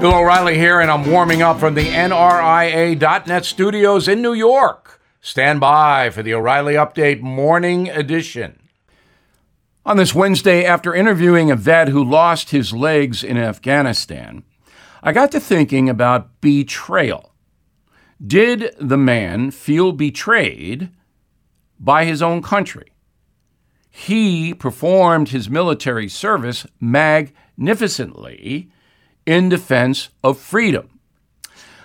Bill O'Reilly here, and I'm warming up from the NRIA.net studios in New York. Stand by for the O'Reilly Update Morning Edition. On this Wednesday, after interviewing a vet who lost his legs in Afghanistan, I got to thinking about betrayal. Did the man feel betrayed by his own country? He performed his military service magnificently in defense of freedom.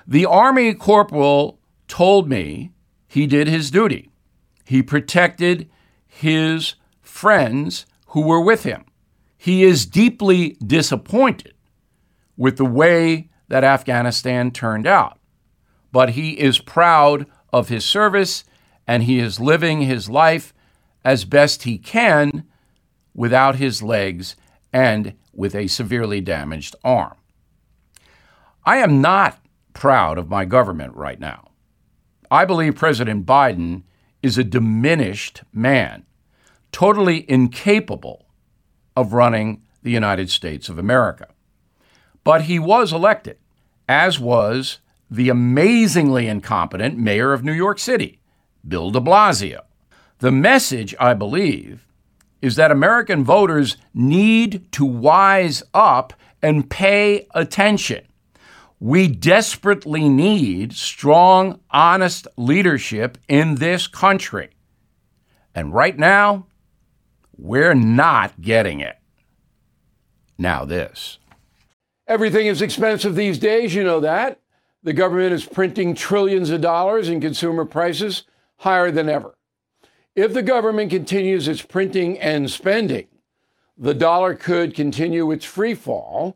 The Army corporal told me he did his duty. He protected his friends who were with him. He is deeply disappointed with the way that Afghanistan turned out, but he is proud of his service and he is living his life as best he can without his legs and with a severely damaged arm. I am not proud of my government right now. I believe President Biden is a diminished man, totally incapable of running the United States of America. But he was elected, as was the amazingly incompetent mayor of New York City, Bill de Blasio. The message, I believe, is that American voters need to wise up and pay attention. We desperately need strong, honest leadership in this country. And right now, we're not getting it. Now, this. Everything is expensive these days, you know that. The government is printing trillions of dollars and consumer prices higher than ever. If the government continues its printing and spending, the dollar could continue its free fall